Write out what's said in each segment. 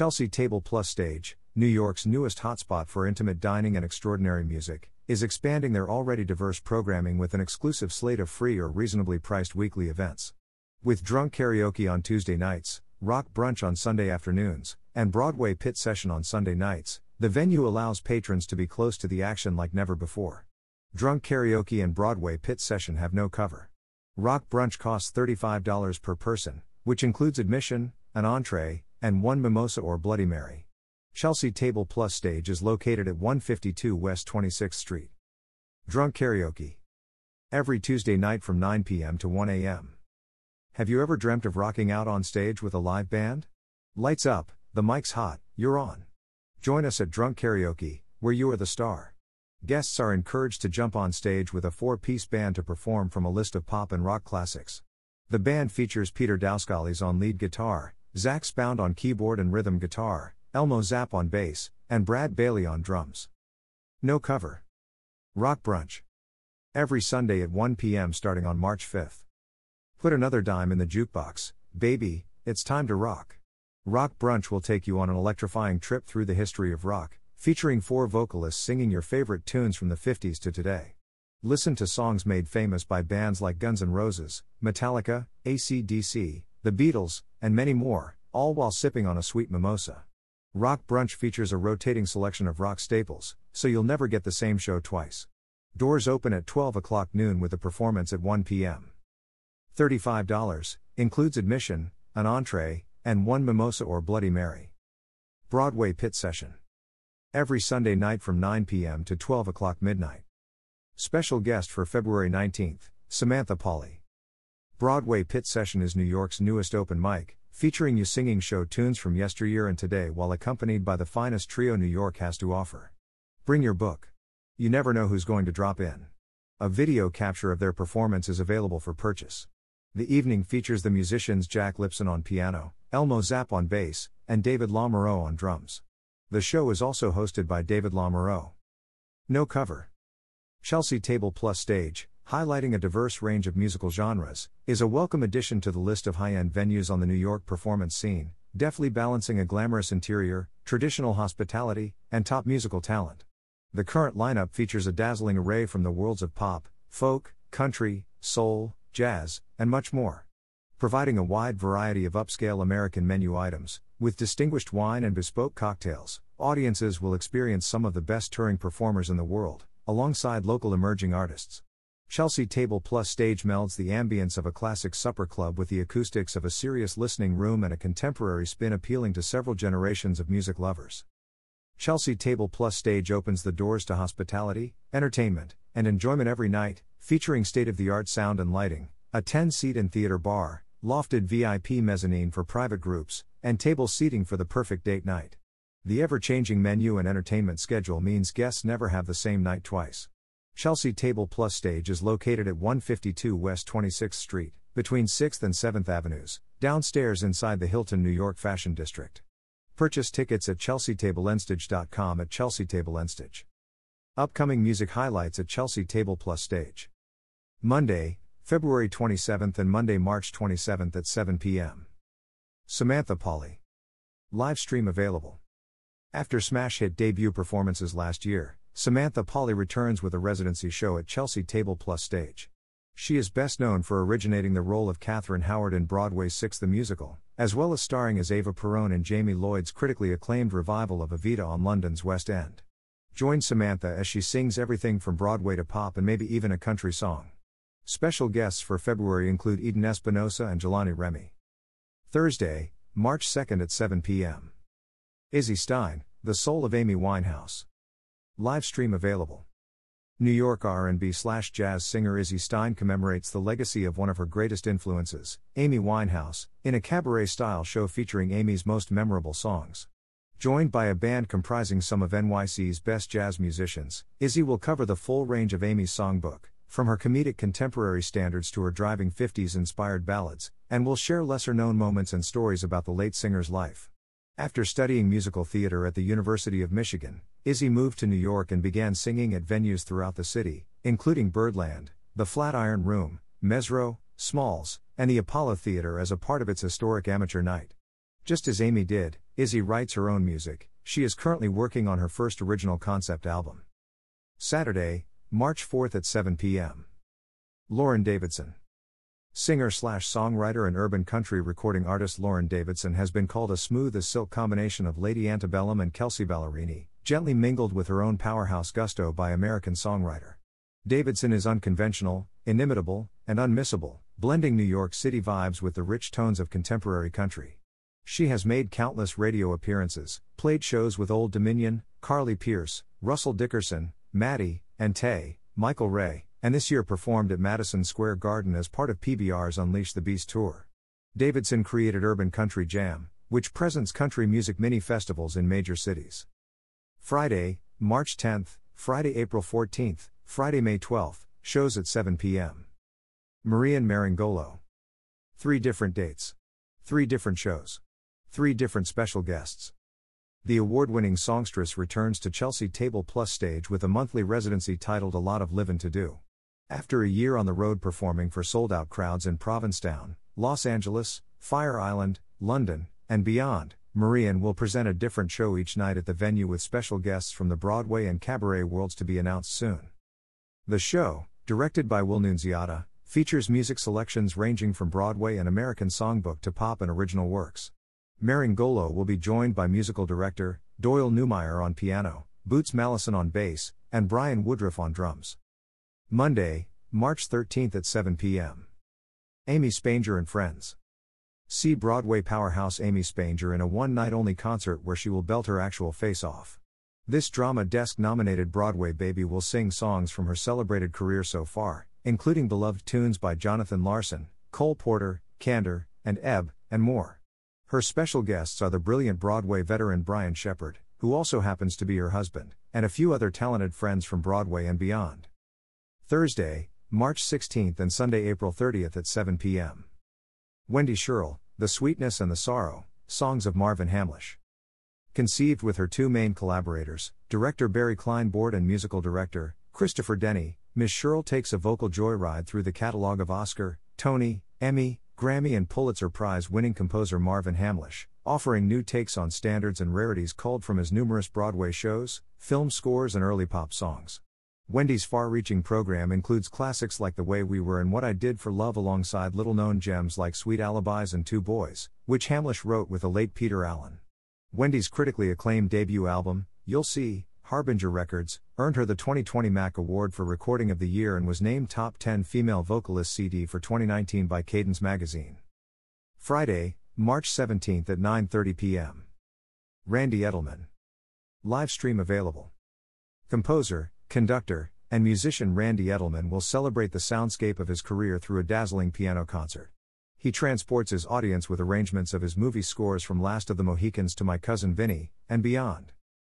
Chelsea Table Plus Stage, New York's newest hotspot for intimate dining and extraordinary music, is expanding their already diverse programming with an exclusive slate of free or reasonably priced weekly events. With drunk karaoke on Tuesday nights, rock brunch on Sunday afternoons, and Broadway pit session on Sunday nights, the venue allows patrons to be close to the action like never before. Drunk karaoke and Broadway pit session have no cover. Rock brunch costs $35 per person, which includes admission, an entree, and one mimosa or Bloody Mary. Chelsea Table Plus stage is located at 152 West 26th Street. Drunk karaoke. Every Tuesday night from 9 p.m. to 1 a.m. Have you ever dreamt of rocking out on stage with a live band? Lights up, the mic's hot, you're on. Join us at Drunk Karaoke, where you are the star. Guests are encouraged to jump on stage with a four piece band to perform from a list of pop and rock classics. The band features Peter Dauskalis on lead guitar, Zach Spound on keyboard and rhythm guitar, Elmo Zapp on bass, and Brad Bailey on drums. No cover. Rock Brunch. Every Sunday at 1 p.m. starting on March 5th. Put another dime in the jukebox, baby, it's time to rock. Rock Brunch will take you on an electrifying trip through the history of rock, featuring four vocalists singing your favorite tunes from the 50s to today. Listen to songs made famous by bands like Guns N' Roses, Metallica, AC/DC, The Beatles, and many more, all while sipping on a sweet mimosa. Rock Brunch features a rotating selection of rock staples, so you'll never get the same show twice. Doors open at 12 o'clock noon with a performance at 1 p.m. $35, includes admission, an entree, and one mimosa or Bloody Mary. Broadway Pit Session. Every Sunday night from 9 p.m. to 12 o'clock midnight. Special guest for February 19th, Samantha Pauly. Broadway Pit Session is New York's newest open mic, featuring you singing show tunes from yesteryear and today while accompanied by the finest trio New York has to offer. Bring your book. You never know who's going to drop in. A video capture of their performance is available for purchase. The evening features the musicians Jack Lipson on piano, Elmo Zapp on bass, and David Lamoureux on drums. The show is also hosted by David Lamoureux. No cover. Chelsea Table Plus Stage, highlighting a diverse range of musical genres, is a welcome addition to the list of high end venues on the New York performance scene, deftly balancing a glamorous interior, traditional hospitality, and top musical talent. The current lineup features a dazzling array from the worlds of pop, folk, country, soul, jazz, and much more. Providing a wide variety of upscale American menu items, with distinguished wine and bespoke cocktails, audiences will experience some of the best touring performers in the world, alongside local emerging artists. Chelsea Table Plus stage melds the ambience of a classic supper club with the acoustics of a serious listening room and a contemporary spin appealing to several generations of music lovers. Chelsea Table Plus stage opens the doors to hospitality, entertainment, and enjoyment every night, featuring state of the art sound and lighting, a 10 seat and theater bar, lofted VIP mezzanine for private groups, and table seating for the perfect date night. The ever changing menu and entertainment schedule means guests never have the same night twice. Chelsea Table Plus Stage is located at 152 West 26th Street, between 6th and 7th Avenues, downstairs inside the Hilton New York Fashion District. Purchase tickets at chelseatableandstage.com at Chelsea Table Enstage. Upcoming music highlights at Chelsea Table Plus Stage. Monday, February 27th and Monday, March 27th at 7 p.m. Samantha Pauly. Live stream available. After smash hit debut performances last year, Samantha Pauly returns with a residency show at Chelsea Table Plus Stage. She is best known for originating the role of Catherine Howard in Broadway's Six the Musical, as well as starring as Eva Perón in Jamie Lloyd's critically acclaimed revival of Evita on London's West End. Join Samantha as she sings everything from Broadway to pop and maybe even a country song. Special guests for February include Eden Espinosa and Jelani Remy. Thursday, March 2nd at 7 p.m. Izzy Stein, The Soul of Amy Winehouse. Live stream available. New York R&B slash jazz singer Izzy Stein commemorates the legacy of one of her greatest influences, Amy Winehouse, in a cabaret-style show featuring Amy's most memorable songs. Joined by a band comprising some of NYC's best jazz musicians, Izzy will cover the full range of Amy's songbook, from her comedic contemporary standards to her driving 50s inspired ballads, and will share lesser known moments and stories about the late singer's life. After studying musical theater at the University of Michigan, Izzy moved to New York and began singing at venues throughout the city, including Birdland, the Flatiron Room, Mezzrow, Smalls, and the Apollo Theater as a part of its historic amateur night. Just as Amy did, Izzy writes her own music. She is currently working on her first original concept album. Saturday, March 4th at 7 p.m. Lauren Davidson. Singer slash songwriter and urban country recording artist Lauren Davidson has been called a smooth as silk combination of Lady Antebellum and Kelsea Ballerini, gently mingled with her own powerhouse gusto by American songwriter. Davidson is unconventional, inimitable, and unmissable, blending New York City vibes with the rich tones of contemporary country. She has made countless radio appearances, played shows with Old Dominion, Carly Pearce, Russell Dickerson, Maddie, and Tae, Michael Ray, and this year performed at Madison Square Garden as part of PBR's Unleash the Beast tour. Davidson created Urban Country Jam, which presents country music mini festivals in major cities. Friday, March 10th, Friday, April 14th, Friday, May 12th, shows at 7 p.m. Marian Meringolo. Three different dates. Three different shows. Three different special guests. The award winning songstress returns to Chelsea Table Plus stage with a monthly residency titled A Lot of Livin' to Do. After a year on the road performing for sold out crowds in Provincetown, Los Angeles, Fire Island, London, and beyond, Marian will present a different show each night at the venue with special guests from the Broadway and cabaret worlds to be announced soon. The show, directed by Will Nunziata, features music selections ranging from Broadway and American songbook to pop and original works. Meringolo will be joined by musical director Doyle Neumeier on piano, Boots Maleson on bass, and Brian Woodruff on drums. Monday, March 13th at 7 p.m. Amy Spanger and Friends. See Broadway powerhouse Amy Spanger in a one night only concert where she will belt her actual face off. This Drama Desk nominated Broadway baby will sing songs from her celebrated career so far, including beloved tunes by Jonathan Larson, Cole Porter, Kander, and Ebb, and more. Her special guests are the brilliant Broadway veteran Brian Shepherd, who also happens to be her husband, and a few other talented friends from Broadway and beyond. Thursday, March 16th and Sunday, April 30th at 7 p.m. Wendy Sherrill, The Sweetness and the Sorrow, Songs of Marvin Hamlisch. Conceived with her two main collaborators, director Barry Kleinbort and musical director, Christopher Denny, Ms. Sherrill takes a vocal joyride through the catalog of Oscar, Tony, Emmy, Grammy, and Pulitzer Prize winning composer Marvin Hamlisch, offering new takes on standards and rarities culled from his numerous Broadway shows, film scores, and early pop songs. Wendy's far reaching program includes classics like The Way We Were and What I Did for Love alongside little known gems like Sweet Alibis and Two Boys, which Hamlisch wrote with the late Peter Allen. Wendy's critically acclaimed debut album, You'll See, Harbinger Records, earned her the 2020 MAC Award for Recording of the Year and was named Top 10 Female Vocalist CD for 2019 by Cadence Magazine. Friday, March 17th at 9:30 p.m. Randy Edelman. Live stream available. Composer, conductor, and musician Randy Edelman will celebrate the soundscape of his career through a dazzling piano concert. He transports his audience with arrangements of his movie scores from Last of the Mohicans to My Cousin Vinny, and beyond.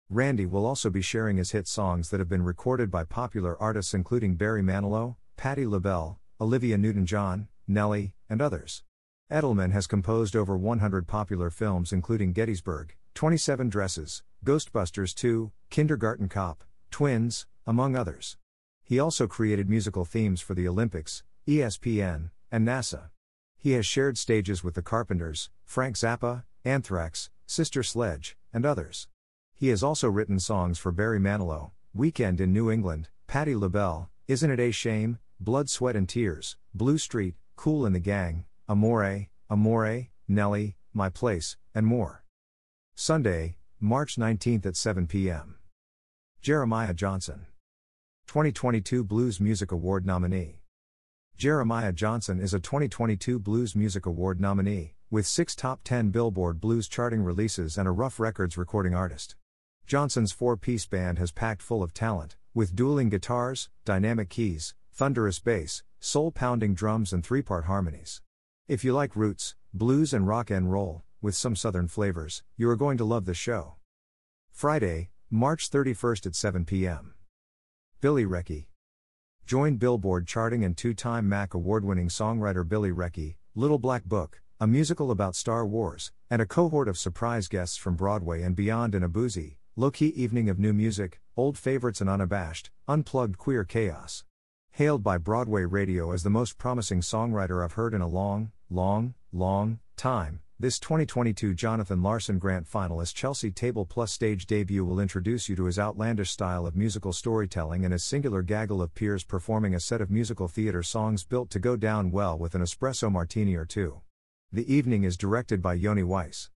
Randy will also be sharing his hit songs that have been recorded by popular artists including Barry Manilow, Patti LaBelle, Olivia Newton John, Nelly, and others. Edelman has composed over 100 popular films including Gettysburg, 27 Dresses, Ghostbusters 2, Kindergarten Cop, Twins, among others. He also created musical themes for the Olympics, ESPN, and NASA. He has shared stages with the Carpenters, Frank Zappa, Anthrax, Sister Sledge, and others. He has also written songs for Barry Manilow, Weekend in New England, Patti LaBelle, Isn't It a Shame, Blood, Sweat and Tears, Blue Street, Kool & the Gang, Amore, Amore, Nelly, My Place, and more. Sunday, March 19th at 7 p.m. Jeremiah Johnson. 2022 Blues Music Award nominee. Jeremiah Johnson is a 2022 Blues Music Award nominee, with six top 10 Billboard Blues charting releases and a Ruf Records recording artist. Johnson's four piece band has packed full of talent, with dueling guitars, dynamic keys, thunderous bass, soul pounding drums, and three part harmonies. If you like roots, blues, and rock and roll, with some southern flavors, you are going to love this show. Friday, March 31st at 7 p.m. Billy Recce. Join Billboard charting and two time MAC award winning songwriter Billy Recce, Little Black Book, a musical about Star Wars, and a cohort of surprise guests from Broadway and beyond in a boozy, low key evening of new music, old favorites, and unabashed, unplugged queer chaos. Hailed by Broadway radio as the most promising songwriter I've heard in a long, long, long time, This 2022 Jonathan Larson Grant finalist Chelsea Table Plus stage debut will introduce you to his outlandish style of musical storytelling and his singular gaggle of peers performing a set of musical theater songs built to go down well with an espresso martini or two. The evening is directed by Yoni Weiss.